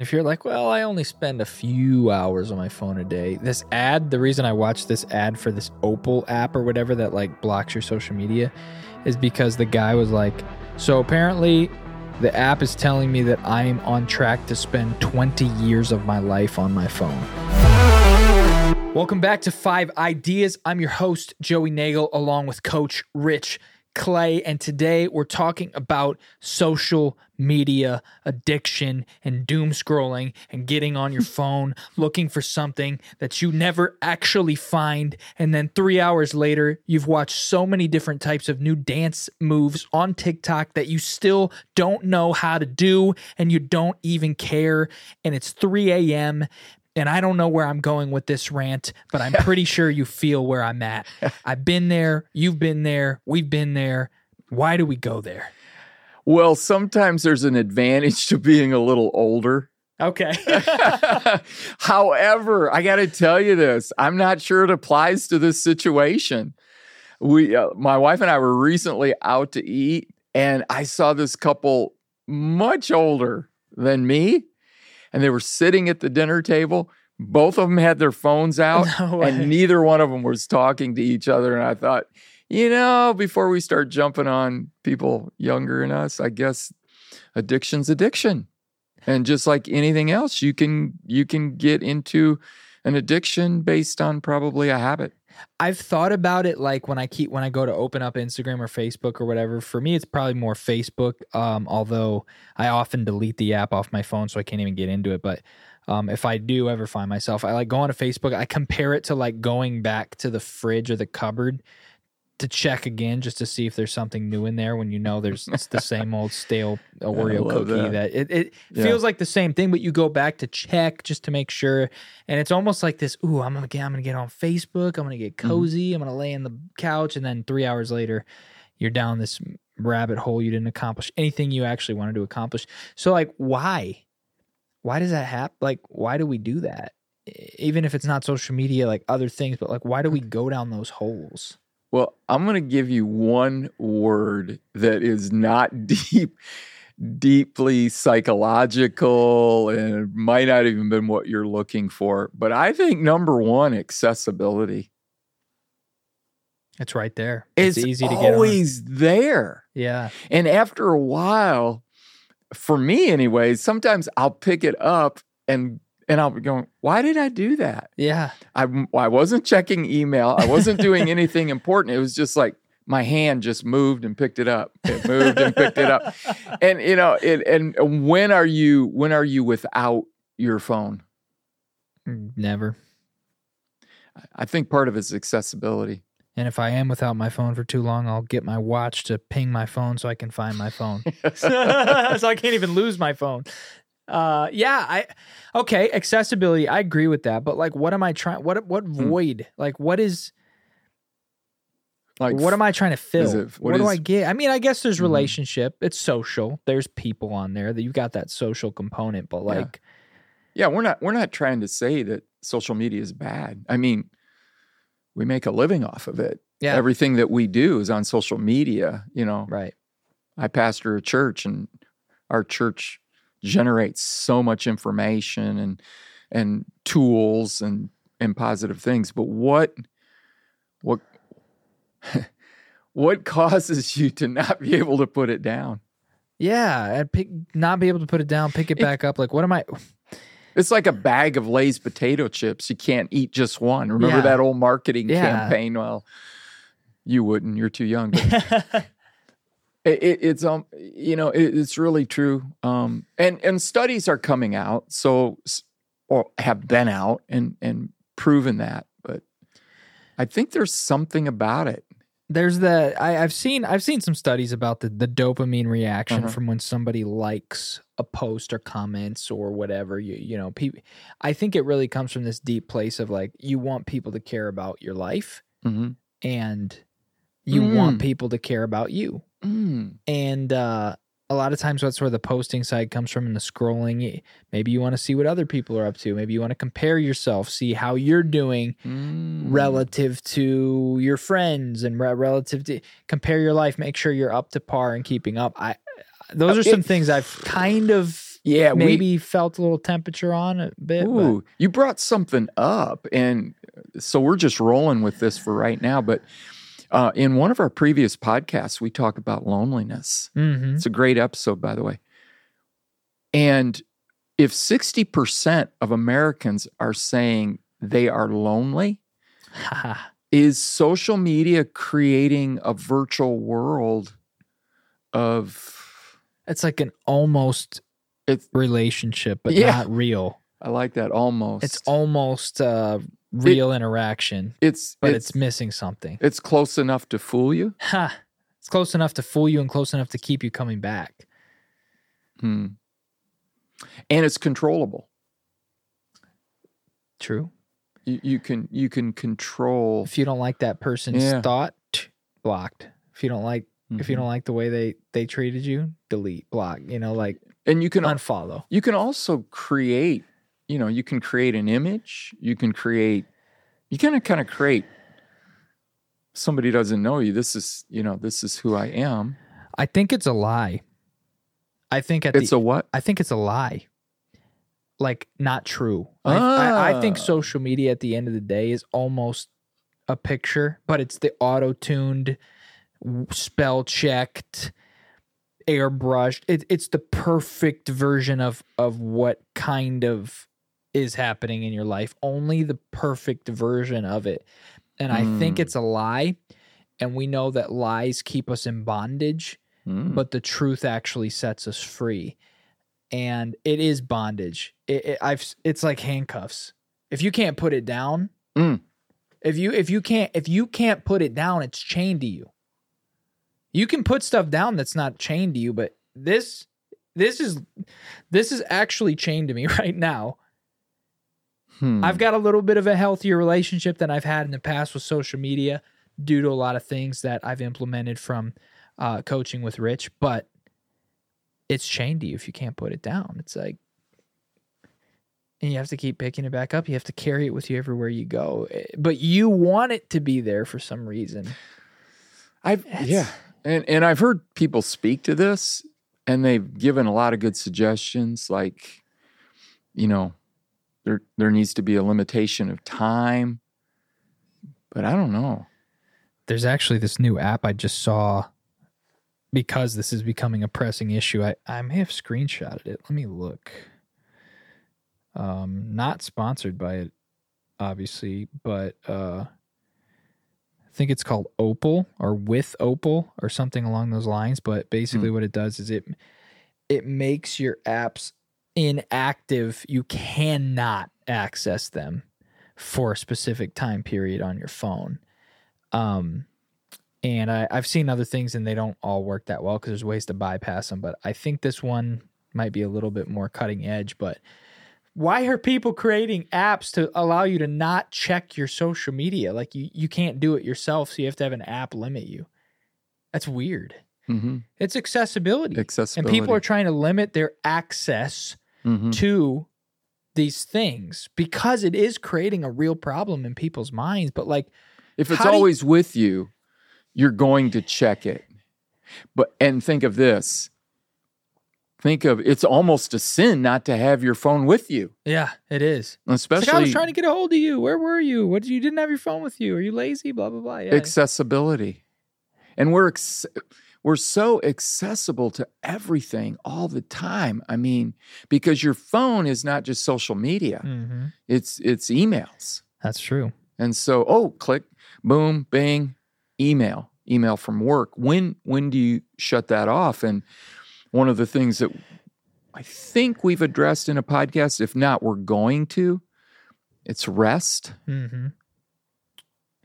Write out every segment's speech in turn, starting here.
If you're like, well, I only spend a few hours on my phone a day. This ad, the reason I watched this ad for this Opal app or whatever that like blocks your social media is because the guy was like, so apparently the app is telling me that I'm on track to spend 20 years of my life on my phone. Welcome back to Five Ideas. I'm your host, Joey Nagel, along with Coach Rich Clay, and today we're talking about social media addiction and doom scrolling and getting on your phone looking for something that you never actually find. And then three hours later, you've watched so many different types of new dance moves on TikTok that you still don't know how to do and you don't even care. And it's 3 a.m and I don't know where I'm going with this rant, but I'm pretty sure you feel where I'm at. I've been there, you've been there, we've been there. Why do we go there? Well, sometimes there's an advantage to being a little older. Okay. However, I got to tell you this I'm not sure it applies to this situation. We, uh, my wife and I were recently out to eat, and I saw this couple much older than me and they were sitting at the dinner table. Both of them had their phones out, no and neither one of them was talking to each other. And I thought, you know, before we start jumping on people younger than us, I guess addiction's addiction. And just like anything else, you can you can get into an addiction based on probably a habit. I've thought about it like when I keep when I go to open up Instagram or Facebook or whatever. For me, it's probably more Facebook. Um, although I often delete the app off my phone, so I can't even get into it. But um, if I do ever find myself, I like go on to Facebook. I compare it to like going back to the fridge or the cupboard to check again just to see if there's something new in there when you know there's it's the same old stale Oreo cookie that, that it, it yeah. feels like the same thing, but you go back to check just to make sure. And it's almost like this, ooh, I'm gonna get I'm gonna get on Facebook, I'm gonna get mm-hmm. cozy, mm-hmm. I'm gonna lay in the couch, and then three hours later, you're down this rabbit hole you didn't accomplish anything you actually wanted to accomplish. So like why? Why does that happen? Like, why do we do that? Even if it's not social media, like other things, but like why do we go down those holes? Well, I'm going to give you one word that is not deep, deeply psychological and might not even been what you're looking for. But I think number one, accessibility. It's right there. It's, it's easy to get always there. Yeah. And after a while, for me anyway, sometimes I'll pick it up and and I'll be going, why did I do that? Yeah. I, I wasn't checking email. I wasn't doing anything important. It was just like my hand just moved and picked it up. It moved and picked it up. And you know, it, and when are you when are you without your phone? Mm. Never. I think part of it's accessibility. And if I am without my phone for too long, I'll get my watch to ping my phone so I can find my phone. so I can't even lose my phone. Uh, yeah, I okay, accessibility. I agree with that, but like, what am I trying? What what hmm. void? Like, what is? Like, what am I trying to fill? It, what, what is, do I get? I mean, I guess there's mm-hmm. relationship. It's social. There's people on there that you've got that social component, but like, yeah. yeah, we're not we're not trying to say that social media is bad. I mean, we make a living off of it. Yeah, everything that we do is on social media. You know, right? I pastor a church, and our church generates so much information and and tools and and positive things but what what what causes you to not be able to put it down yeah and pick not be able to put it down pick it back up like what am i it's like a bag of Lay's potato chips. You can't eat just one. Remember yeah. that old marketing yeah. campaign? Well, you wouldn't. You're too young. It, it's um you know it, it's really true um and and studies are coming out so or have been out and and proven that but I think there's something about it there's the I, have seen I've seen some studies about the the dopamine reaction uh-huh. from when somebody likes a post or comments or whatever you you know people I think it really comes from this deep place of like you want people to care about your life mm-hmm. and you mm. want people to care about you Mm. And uh, a lot of times that's where the posting side comes from and the scrolling. Maybe you want to see what other people are up to. Maybe you want to compare yourself, see how you're doing mm. relative to your friends and re- relative to compare your life, make sure you're up to par and keeping up. I those are some it, things I've kind of Yeah, we- maybe felt a little temperature on a bit. but- you brought something up, and so we're just rolling with this for right now. But uh, in one of our previous podcasts, we talk about loneliness. Mhm. It's a great episode, by the way. And if 60% of Americans are saying they are lonely, is social media creating a virtual world of it's like an almost relationship, but Yeah. not real. I like that almost. It's almost uh, real interaction, it's but it's it's, missing something. it's close enough to fool you. Ha. It's close enough to fool you and close enough to keep you coming back. Hmm. And it's controllable. True. You, you can you can control. If you don't like that person's Yeah. thought, blocked. If you don't like if you Mhm. don't like the way they they treated you, delete, block. You know, like and you can unfollow. you can also create. You know, you can create an image. You can create. You can kind of create. Somebody doesn't know you. This is you know this is who I am. I think it's a lie. I think at It's the a what? I think it's a lie. Like not true. I, I, I think Ah. social media at the end of the day is almost a picture, but it's the auto tuned, spell checked, airbrushed. It, it's the perfect version of of what kind of is happening in your life. Only the perfect version of it. And I think Mm. it's a lie. And we know that lies keep us in bondage Hmm. but the truth actually sets us free and it is bondage it, it, i've it's like handcuffs if you can't put it down Mm. if you if you can't if you can't put it down it's chained to you you can put stuff down that's not chained to you but this this is this is actually chained to me right now Hmm. I've got a little bit of a healthier relationship than I've had in the past with social media due to a lot of things that I've implemented from uh, coaching with Rich, but it's chained to you if you can't put it down. It's like, and you have to keep picking it back up. You have to carry it with you everywhere you go, Eh, but you want it to be there for some reason. I've yeah, and and I've heard people speak to this, and they've given a lot of good suggestions. Like, you know, there there needs to be a limitation of time, but I don't know. There's actually this new app I just saw because this is becoming a pressing issue. I, I may have screenshotted it. Let me look. Um, not sponsored by it, obviously, but uh, I think it's called Opal or with Opal or something along those lines. But basically, what it does is it it makes your apps inactive. You cannot access them for a specific time period on your phone. Um, and I, I've seen other things and they don't all work that well because there's ways to bypass them. But I think this one might be a little bit more cutting edge. But why are people creating apps to allow you to not check your social media? Like you, you can't do it yourself, so you have to have an app limit you. That's weird. Mm-hmm. It's accessibility. Accessibility. and people are trying to limit their access Mhm. to these things because it is creating a real problem in people's minds. But like, If it's do you- always with you, you're going to check it. But and think of this. Think of it's almost a sin not to have your phone with you, yeah, it is. Especially like I was trying to get a hold of you. Where were you? What you didn't have your phone with you? Are you lazy? Blah blah blah. Yeah. accessibility. And we're ex- we're so accessible to everything all the time. I mean, because your phone is not just social media; hmm it's it's emails. That's true. And so, oh, click, boom, bing, email, email from work. When when do you shut that off? And one of the things that I think we've addressed in a podcast, if not, we're going to, it's rest. hmm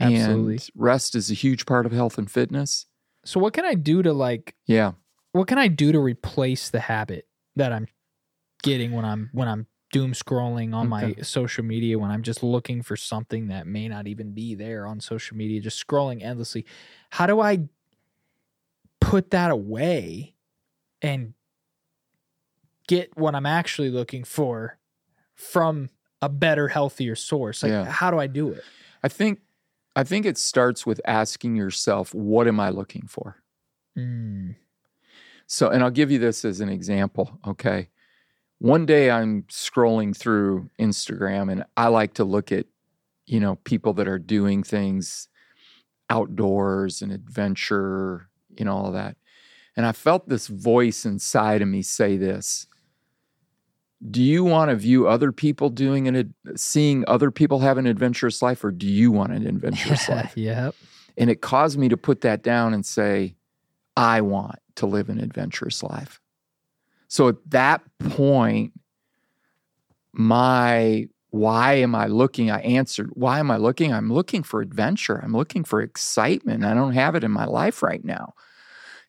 Absolutely. And rest is a huge part of health and fitness. So what can I do to like? Yeah. What can I do to replace the habit that I'm getting when I'm when I'm doom scrolling on my social media when I'm just looking for something that may not even be there on social media, just scrolling endlessly. How do I put that away and get what I'm actually looking for from a better, healthier source? Like Yeah. how do I do it? I think I think it starts with asking yourself, what am I looking for? Mm, So, and I'll give you this as an example, okay? one day I'm scrolling through Instagram and I like to look at, you know, people that are doing things outdoors and adventure, you know, all that. And I felt this voice inside of me say this Do you want to view other people doing an, seeing other people have an adventurous life, or do you want an adventurous life? yep. And it caused me to put that down and say, I want to live an adventurous life. So at that point, my why am I looking? I answered, why am I looking? I'm looking for adventure. I'm looking for excitement. I don't have it in my life right now.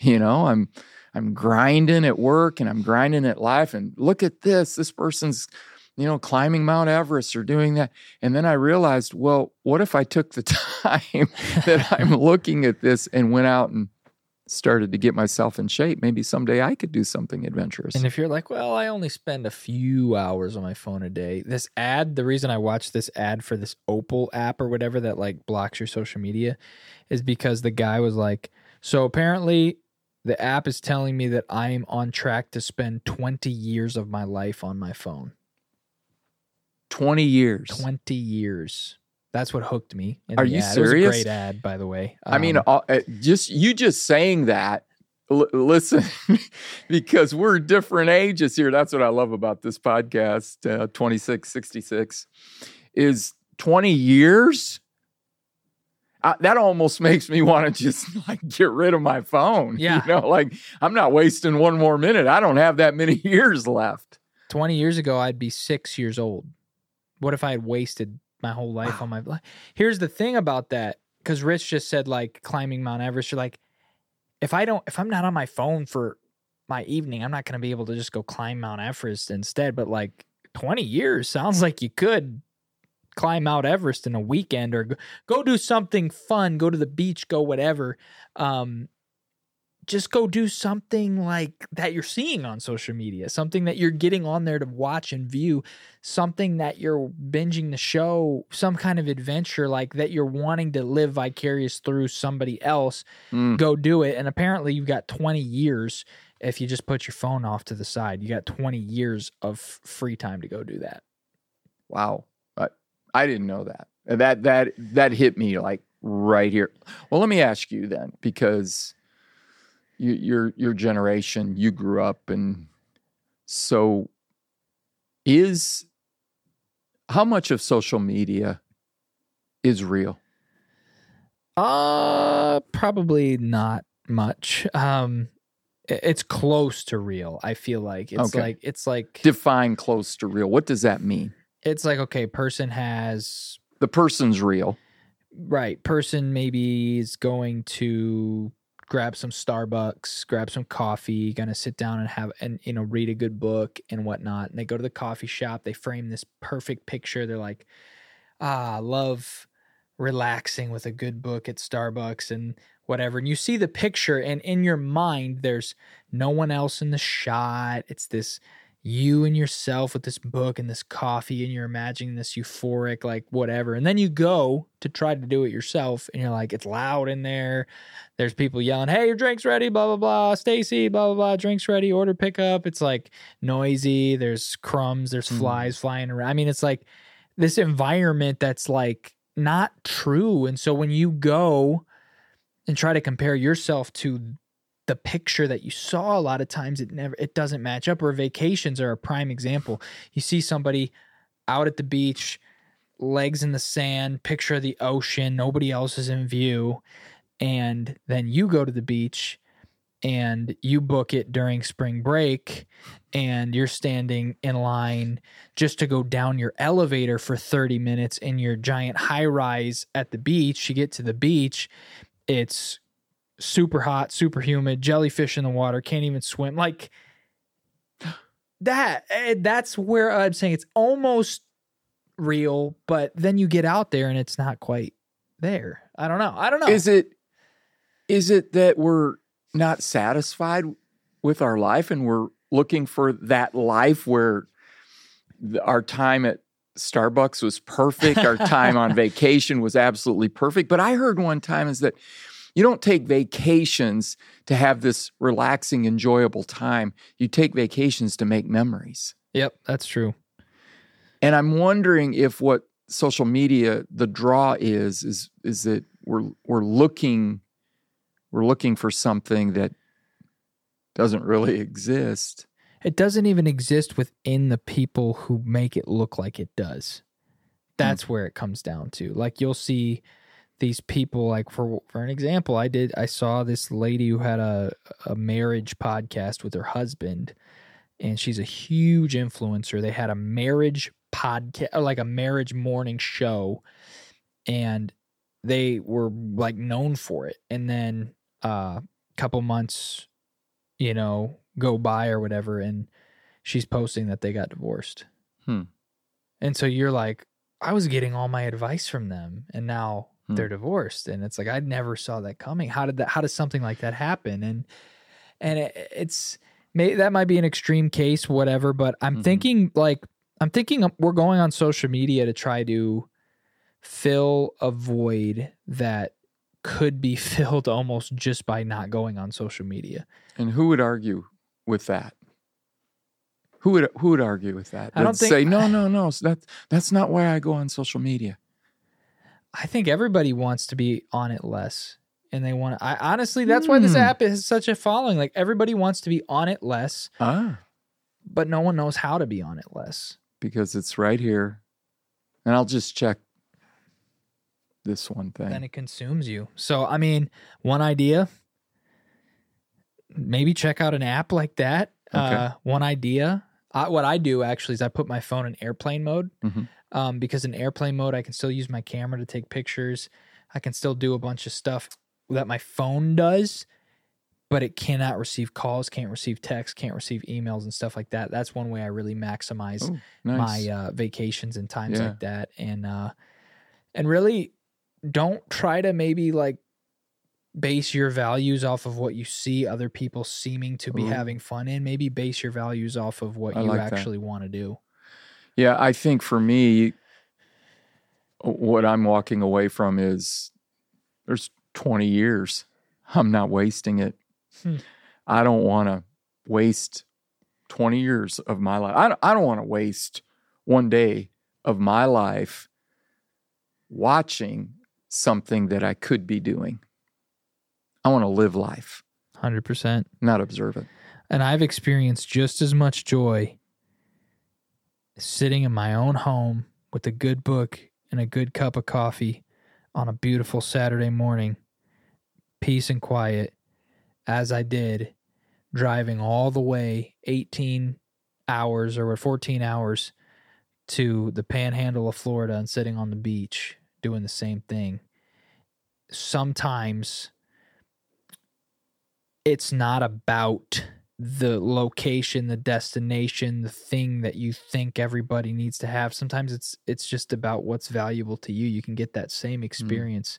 You know, I'm I'm grinding at work and I'm grinding at life and look at this. This person's you know, climbing Mount Everest or doing that. And then I realized, well, what if I took the time that I'm looking at this and went out and started to get myself in shape. Maybe someday I could do something adventurous. And if you're like, well, I only spend a few hours on my phone a day, this ad, the reason I watched this ad for this Opal app or whatever that like blocks your social media is because the guy was like, so apparently the app is telling me that I am on track to spend 20 years of my life on my phone. 20 years. 20 years. That's what hooked me. Are you ad. serious? It was a great ad, by the way. I mean, Um, uh, just you just saying that. L- listen, because we're different ages here. That's what I love about this podcast. Uh, Twenty six sixty six is twenty years. Uh, that almost makes me want to just like get rid of my phone. Yeah. you know, like I'm not wasting one more minute. I don't have that many years left. 20 years ago, I'd be six years old. What if I had wasted my whole life on my life? Here's the thing about that, because Rich just said like climbing Mount Everest. You're like, if I don't, if I'm not on my phone for my evening, I'm not going to be able to just go climb Mount Everest instead. But like 20 years sounds like you could climb Mount Everest in a weekend or go, do something fun, go to the beach, go whatever. Um, just go do something like that you're seeing on social media, something that you're getting on there to watch and view, something that you're binging the show, some kind of adventure like that you're wanting to live vicarious through somebody else. Mm. Go do it. And apparently, you've got 20 years if you just put your phone off to the side. You got 20 years of free time to go do that. Wow, I, didn't know that. And That that that hit me like right here. Well, let me ask you then, because you, your your generation, you grew up, and so is how much of social media is real? Uh, probably not much. Um, it's close to real. I feel like it's Okay. like it's like Define close to real. What does that mean? It's like okay, person has The person's real. right person maybe is going to grab some starbucks grab some coffee gonna sit down and have and you know read a good book and whatnot and they go to the coffee shop they frame this perfect picture they're like ah love relaxing with a good book at starbucks and whatever and you see the picture and in your mind there's no one else in the shot it's this you and yourself with this book and this coffee and you're imagining this euphoric like whatever and then you go to try to do it yourself and you're like it's loud in there. There's people yelling hey your drink's ready blah blah blah. Stacy blah blah blah. Drinks ready. Order pickup it's like noisy. There's crumbs. There's Mhm. flies flying around. I mean it's like this environment that's like not true and so when you go and try to compare yourself to the picture that you saw a lot of times it never it doesn't match up or vacations are a prime example. You see somebody out at the beach legs in the sand picture of the ocean nobody else is in view and then you go to the beach and you book it during spring break and you're standing in line just to go down your elevator for 30 minutes in your giant high rise at the beach. You get to the beach it's super hot, super humid, jellyfish in the water, can't even swim. Like that. eh, That's where I'm saying it's almost real, but then you get out there and it's not quite there. I don't know. I don't know. Is it is it that we're not satisfied with our life and we're looking for that life where our time at Starbucks was perfect, our time on vacation was absolutely perfect. But I heard one time is that you don't take vacations to have this relaxing, enjoyable time. You take vacations to make memories. Yep, that's true. And I'm wondering if what social media the draw is is is that we're we're looking we're looking for something that doesn't really exist. It doesn't even exist within the people who make it look like it does. Hmm. That's where it comes down to. Like you'll see these people like for for an example, I did I saw this lady who had a a marriage podcast with her husband and she's a huge influencer. They had a marriage podcast like a marriage morning show and they were like known for it. And then a uh, couple months you know go by or whatever and she's posting that they got divorced. Hmm. And so you're like I was getting all my advice from them and now They're divorced and it's like I never saw that coming. How did that how does something like that happen? And and it, it's may that might be an extreme case whatever, but I'm Mhm. thinking like I'm thinking we're going on social media to try to fill a void that could be filled almost just by not going on social media. And who would argue with that? Who would who would argue with that? I don't think- say no, no, no. That that's not why I go on social media. I think everybody wants to be on it less. And they want to, I honestly, that's why this Hmm. app has such a following. Like everybody wants to be on it less, Ah, but no one knows how to be on it less. because it's right here, and I'll just check this one thing. Then it consumes you. So, I mean, one idea, maybe check out an app like that. Okay. Uh, one idea. I, what I do actually is I put my phone in airplane mode Mhm. Um, because in airplane mode, I can still use my camera to take pictures. I can still do a bunch of stuff that my phone does, but it cannot receive calls, can't receive texts, can't receive emails and stuff like that. That's one way I really maximize Oh, nice. my uh, vacations and times Yeah. like that and uh and really don't try to maybe like base your values off of what you see other people seeming to be Ooh. having fun in maybe base your values off of what I you like actually want to do Yeah, I think for me, what I'm walking away from is there's 20 years. I'm not wasting it. Hmm. I don't want to waste 20 years of my life. I don't, I don't want to waste one day of my life watching something that I could be doing. I want to live life, 100% not observe it. and i've experienced just as much joy sitting in my own home with a good book and a good cup of coffee on a beautiful Saturday morning, peace and quiet, as I did driving all the way 18 hours or 14 hours to the panhandle of Florida and sitting on the beach doing the same thing. Sometimes it's not about the location, the destination, the thing that you think everybody needs to have. Sometimes it's it's just about what's valuable to you. You can get that same experience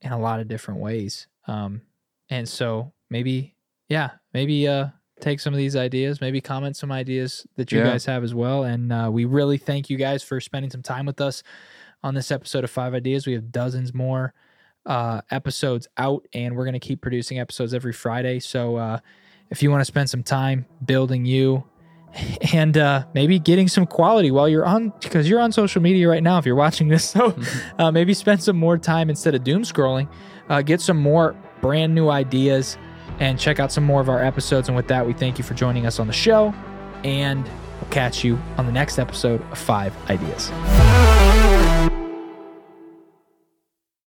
in a lot of different ways. Um, and so maybe, yeah, maybe uh, take some of these ideas, maybe comment some ideas that you Yeah. guys have as well. And uh, we really thank you guys for spending some time with us on this episode of Five Ideas. We have dozens more uh, episodes out, and we're going to keep producing episodes every Friday. So uh, if you want to spend some time building you and uh, maybe getting some quality while you're on, because you're on social media right now if you're watching this. So uh, maybe spend some more time instead of doom scrolling, uh, get some more brand new ideas, and check out some more of our episodes. And with that, we thank you for joining us on the show, and we'll catch you on the next episode of Five Ideas.